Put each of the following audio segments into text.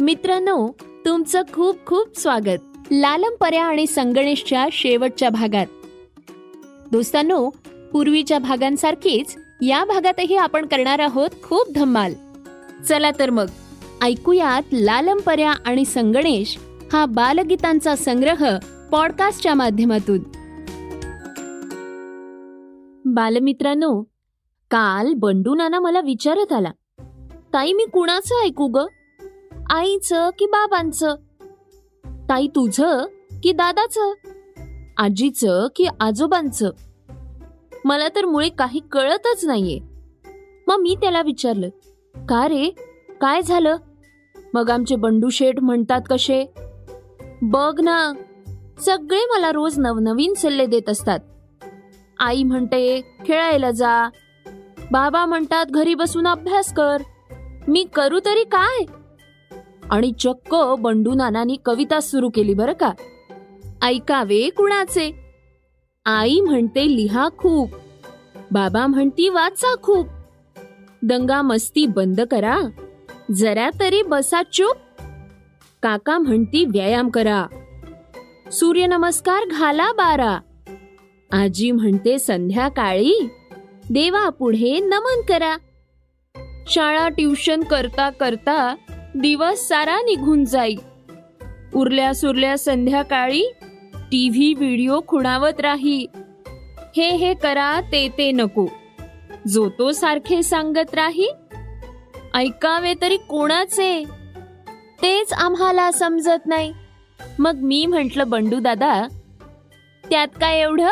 मित्रांनो तुमचं खूप खूप स्वागत. लालम पर्या आणि संगणेशच्या शेवटच्या भागात. दोस्तांनो पूर्वीच्या भागांसारखीच या भागातही आपण करणार आहोत खूप धम्माल चला तर मग ऐकूयात लालम पर्या आणि संगणेश हा बालगीतांचा संग्रह पॉडकास्टच्या माध्यमातून. बालमित्रांनो काल बंडू नाना मला विचारत आला ताई मी कुणाचं ऐकू ग? आईचं की बाबांचं? ताई तुझं की दादाचं? आजीचं की आजोबांचं? मला तर मुळे काही कळतच नाहीये. मग मी त्याला विचारलं का रे? काय झालं? मग आमचे बंडू शेठ म्हणतात कसे बघ ना सगळे मला रोज नवनवीन सल्ले देत असतात. आई म्हणते खेळायला जा. बाबा म्हणतात घरी बसून अभ्यास कर. मी करू तरी काय? आणि चक्क बंडू नानानी कविता सुरू केली बरं का? ऐकावे कुणाचे? आई म्हणते लिहा खूप. बाबा म्हणती वाचा खूप. दंगा मस्ती बंद करा. जरा तरी बसा चूप. काका म्हणती व्यायाम करा. सूर्यनमस्कार घाला बारा. आजी म्हणते संध्याकाळी देवा पुढे नमन करा. शाळा ट्युशन करता करता दिवस सारा निघून जाई. उरल्या सुरल्या संध्याकाळी टीव्ही व्हिडिओ खुणावत राही. हे हे करा ते ते नको. जो तो सारखे सांगत राही. ऐकावे तरी कोणाचे? तेच आम्हाला समजत नाही. मग मी म्हंटल बंडू दादा त्यात काय एवढं?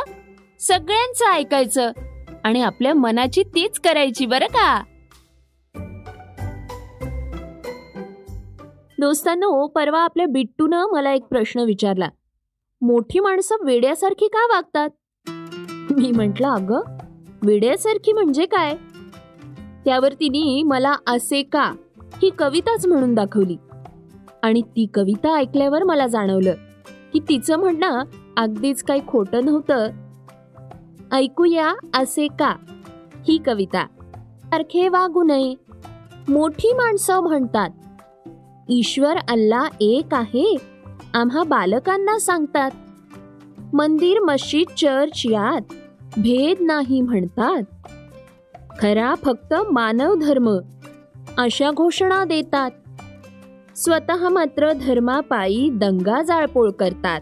सगळ्यांचं ऐकायचं आणि आपल्या मनाची तीच करायची बरं का? दोस्तांनो परवा आपल्या बिट्टूनं मला एक प्रश्न विचारला. मोठी माणसं वेड्यासारखी का वागतात? मी म्हटलं अगं वेड्यासारखी म्हणजे काय? त्यावर तिने मला असे का ही कविताच म्हणून दाखवली. आणि ती कविता ऐकल्यावर मला जाणवलं की तिचं म्हणणं अगदीच काही खोटं नव्हतं. ऐकूया असे का ही कविता? सारखे वागू नये. मोठी माणसं म्हणतात ईश्वर अल्ला एक आहे आम्हा बालकांना सांगतात. मंदिर मशीद चर्च यात भेद नाही म्हणतात. खरा फक्त मानव धर्म अशा घोषणा देतात. स्वतः मात्र धर्मापायी दंगा जाळपोळ करतात.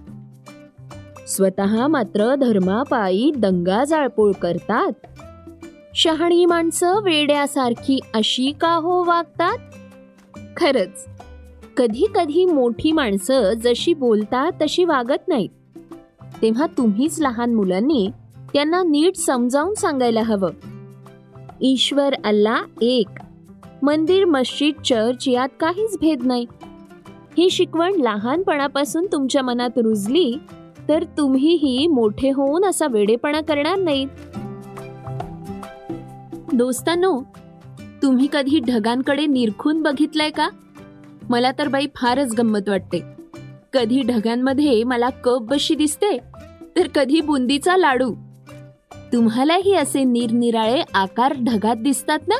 स्वतः मात्र धर्मापायी दंगा जाळपोळ करतात. शहाणी माणसं वेड्यासारखी अशी का हो वागतात? खरंच कधी कधी मोठी माणसं जशी बोलतात तशी वागत नाहीत. तेव्हा तुम्हीच लहान मुलांनी त्यांना नीट समजावून सांगायला हवं. ईश्वर अल्ला एक. मंदिर मस्जिद चर्च यात काहीच भेद नाही. ही शिकवण लहानपणापासून तुमच्या मनात रुजली तर तुम्हीही मोठे होऊन असा वेडेपणा करणार नाहीत. दोस्तांनो तुम्ही कधी ढगांकडे निरखून बघितलंय का? मला तर बाई फारच गंमत वाटते. कधी ढगांमध्ये मला कप बशी दिसते तर कधी बुंदीचा लाडू. तुम्हालाही असे निरनिराळे आकार ढगात दिसतात ना?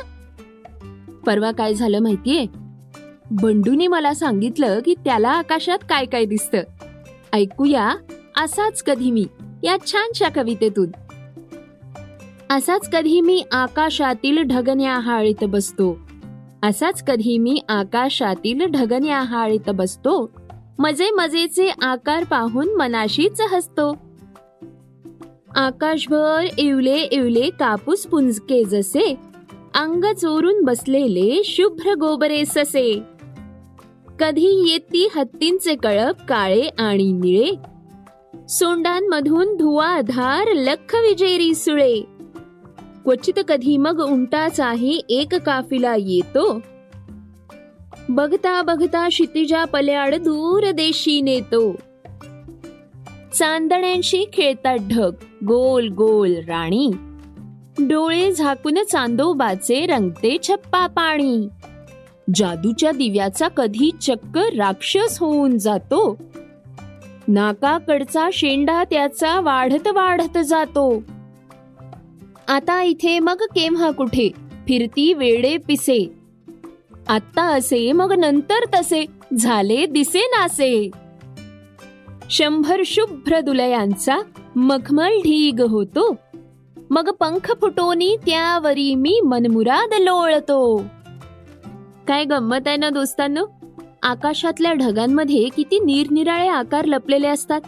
परवा काय झालं माहितीये? बंडूने मला सांगितलं की त्याला आकाशात काय काय दिसतं. ऐकूया असाच कधी मी या छानशा कवितेतून. असाच कधी मी आकाशातील ढगण्या हाळीत बसतो. असाच कधी मी आकाशातील ढगण्या हाळीत बसतो मजे मजेचे आकार पाहून मनाशीच हसतो. आकाशभर इवले इवले कापूस पुंजके जसे अंग चोरून बसलेले शुभ्र गोबरे ससे. कधी येती हत्तींचे कळप काळे आणि निळे सोंडांमधून धुवाधार लख विजेरी सुळे. क्वचित कधी मग उंटाचाही एक काफिला येतो. बघता बघता क्षितिजा पल्याड दूर देशी नेतो. चांदण्यांशी खेळतात ढग गोल गोल राणी. डोळे झाकून चांदोबाचे रंगते छप्पा पाणी. जादूच्या दिव्याचा कधी चक्क राक्षस होऊन जातो. नाकाकडचा शेंडा त्याचा वाढत वाढत जातो. आता इथे मग केव्हा कुठे? फिरती वेडे पिसे. आत्ता असे मग नंतर तसे. झाले दिसे नासे. शंभर शुभ्र दुलयांचा मखमल ढीग होतो. मग पंख फुटोनी त्यावरी मी मनमुराद लोळतो. काय गंमत आहे ना दोस्तांनो? आकाशातल्या ढगांमध्ये किती निरनिराळे आकार लपलेले असतात.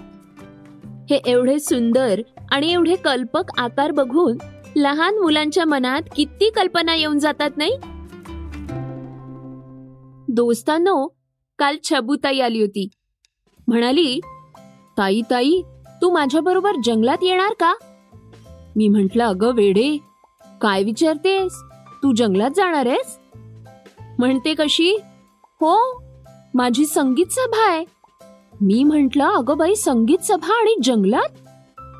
हे एवढे सुंदर आणि एवढे कल्पक आकार बघून लहान मुलांच्या मनात किती कल्पना येऊन जातात नाही? दोस्तांनो काल छबुताई आली होती. म्हणाली ताई ताई तू माझ्याबरोबर जंगलात येणार का? मी म्हंटल अगं वेडे काय विचारतेस? तू जंगलात जाणार आहेस? म्हणते कशी? हो माझी संगीत सभा आहे. मी म्हंटल अगं बाई संगीत सभा आणि जंगलात?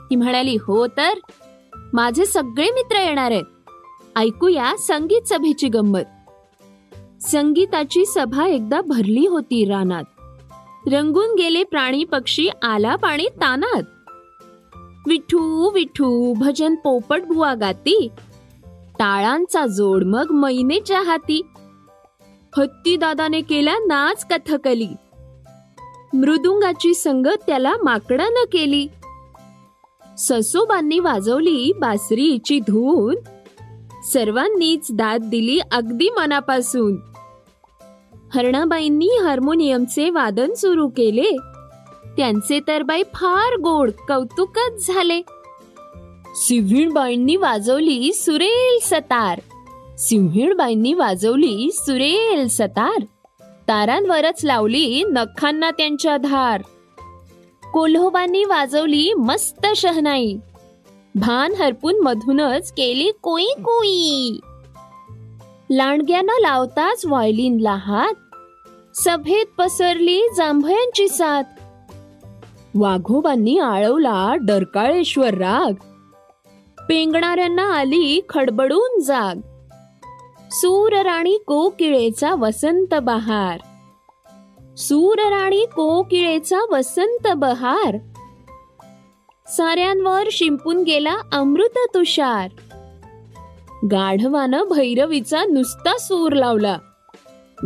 ती म्हणाली हो तर. माझे सगळे मित्र येणार आहेत. ऐकूया संगीत सभेची गंमत. संगीताची सभा एकदा भरली होती रानात. रंगून गेले प्राणी पक्षी आला पाणी तानात. विठू विठू भजन पोपट बुवा गाती. टाळांचा जोड मग मैनेच्या हाती. हत्ती दादाने केला नाच कथकली. मृदुंगाची संगत त्याला माकडानं केली. ससोबांनी वाजवली बासरीची धून. सर्वांनीच दाद दिली अगदी मनापासून. हरणाबाईंनी हार्मोनियमचे वादन सुरू केले. त्यांचे तर बाई फार गोड कौतुकच झाले. सिंहिणबाईंनी वाजवली सुरेल सतार. सिंहिणबाईंनी वाजवली सुरेल सतार. तारांवरच लावली नखांना त्यांच्या धार. कोल्होबांनी वाजवली मस्त शहनाई. भान हरपून मधूनच केली कोई कोई. लांडग्यानं लावताच व्हायलिनला हात. सभेत पसरली जांभयांची साथ. वाघोबांनी आळवला डरकाळेश्वर राग. पेंगणाऱ्यांना आली खडबडून जाग. सूर राणी कोकिळेचा वसंत बहार. सूर राणी कोकिळेचा वसंत बहार. साऱ्यांवर शिंपून गेला अमृत तुषार. गाढवानं भैरवीचा नुसता सूर लावला.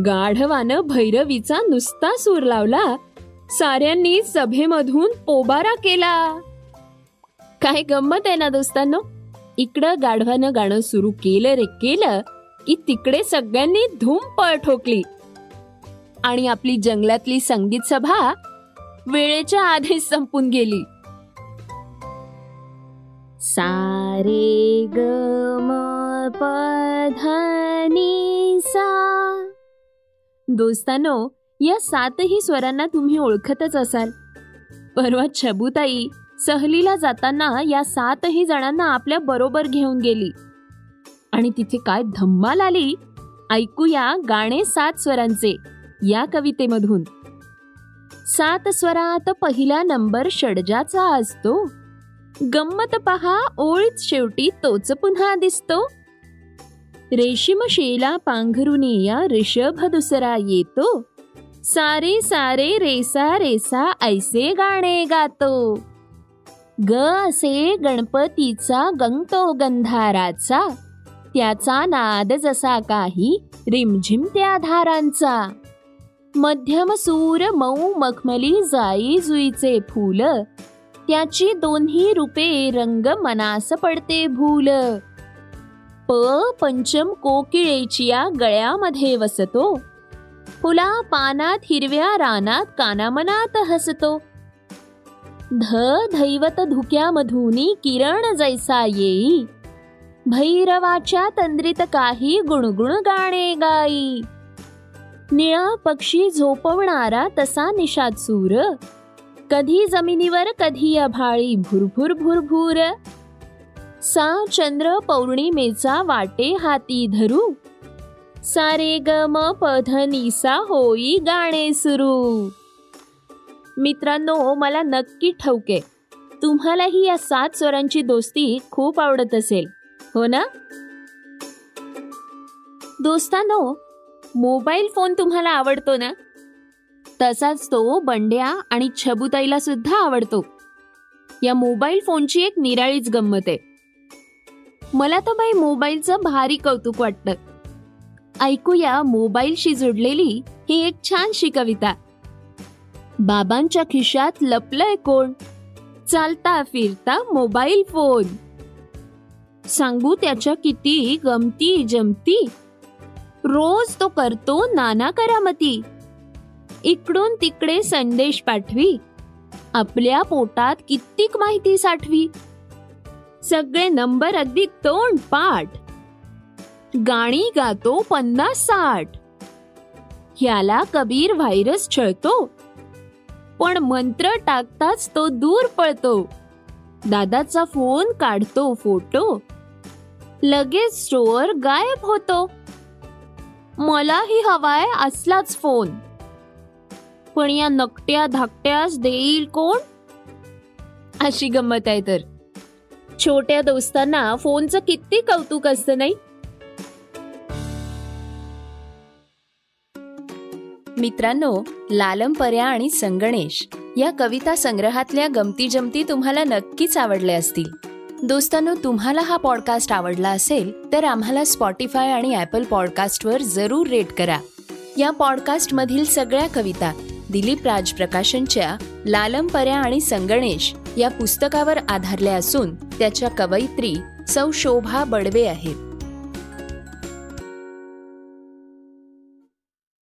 गाढवानं भैरवीचा नुसता सूर लावला. साऱ्यांनी सभेमधून पोबारा केला. काय गंमत आहे ना दोस्तांनो? इकडं गाढवानं गाणं सुरू केलं रे केलं की तिकडे सगळ्यांनी धूम पळ ठोकली. आणि आपली जंगलातली संगीत सभा वेळेच्या आधीच संपून गेली. सारे ग म सा दोस्तानो या सातही स्वरांना तुम्ही ओळखतच असाल. परवा छबुताई सहलीला जाताना या सातही जणांना आपल्या बरोबर घेऊन गेली. आणि तिथे काय धम्माल आली? ऐकूया गाणे सात स्वरांचे. या कवितेमधून. सात स्वरात पहिला नंबर षडजाचा असतो. गंमत पहा ओळीत शेवटी तोच पुन्हा दिसतो. रेशीम शेला पांघरुनी या ऋषभ दुसरा येतो. सारे सारे रेसा रेसा ऐसे गाणे गातो. ग असे गणपतीचा गंगतो गंधाराचा. त्याचा नाद जसा काही रिमझिम त्या धारांचा. मध्यम सूर मऊ मखमली जाई जुईचे फूल. त्याची दोन्ही रूपे रंग मनास पडते भूल. प पंचम कोकिळेचिया गळ्यामध्ये वसतो. फुला पानात हिरव्या रानात कानामनात हसतो. ध धैवत धुक्यामधूनी किरण जैसा येई. भैरवाच्या तंद्रित काही गुणगुण गाणे गाई. निळा पक्षी झोपवणारा तसा निषाद सूर. कधी जमिनीवर कधी अभाळी भुरभुर भुरभुर. सा चंद्र पौर्णिमेचा वाटे हाती धरू. सारे ग म पधनीसा होई गाणे सुरू. मित्रांनो मला नक्की ठवके तुम्हालाही या सात स्वरांची दोस्ती खूप आवडत असेल हो ना? दोस्तानो मोबाईल फोन तुम्हाला आवडतो ना? तसाच तो बंड्या आणि छबुताईला सुद्धा आवडतो. या मोबाईल फोनची एक निराळीच गंमत आहे. मला तर बाई मोबाईलचं भारी कौतुक वाटतं. ऐकूया मोबाईलशी जुडलेली ही एक छानशी कविता. बाबांच्या खिशात लपलंय कोण? चालता फिरता मोबाईल फोन. सांगू त्याच्या किती गमती जमती रोज तो करतो नाना करामती. इकडून तिकडे संदेश पाठवी. आपल्या पोटात कित्येक माहिती साठवी. सगळे नंबर अगदी तोंड पाठ. गाणी गातो पन्नास साठ. ह्याला कबीर व्हायरस छळतो. पण मंत्र टाकताच तो दूर पळतो. दादाचा फोन काढतो फोटो. लगेच स्टोअर गायब होतो. मलाही हवाय असलाच फोन. पण या नकट्या धाकट्यास देईल कोण? अशी गंमत आहे तर. छोट्या दोस्तांना फोनचं किती कौतुक असतं नाही? मित्रांनो लालमपर्या आणि संगणेश या कविता संग्रहातल्या गमती जमती तुम्हाला नक्कीच आवडल्या असतील. दोस्तांनो तुम्हाला हा पॉडकास्ट आवडला असेल तर आम्हाला स्पॉटीफाय आणि ॲपल पॉडकास्टवर जरूर रेट करा. या पॉडकास्टमधील सगळ्या कविता दिलीप राज प्रकाशनच्या लालमपर्या आणि संगणेश या पुस्तकावर आधारल्या असून त्याच्या कवयित्री सौ शोभा बडवे आहेत.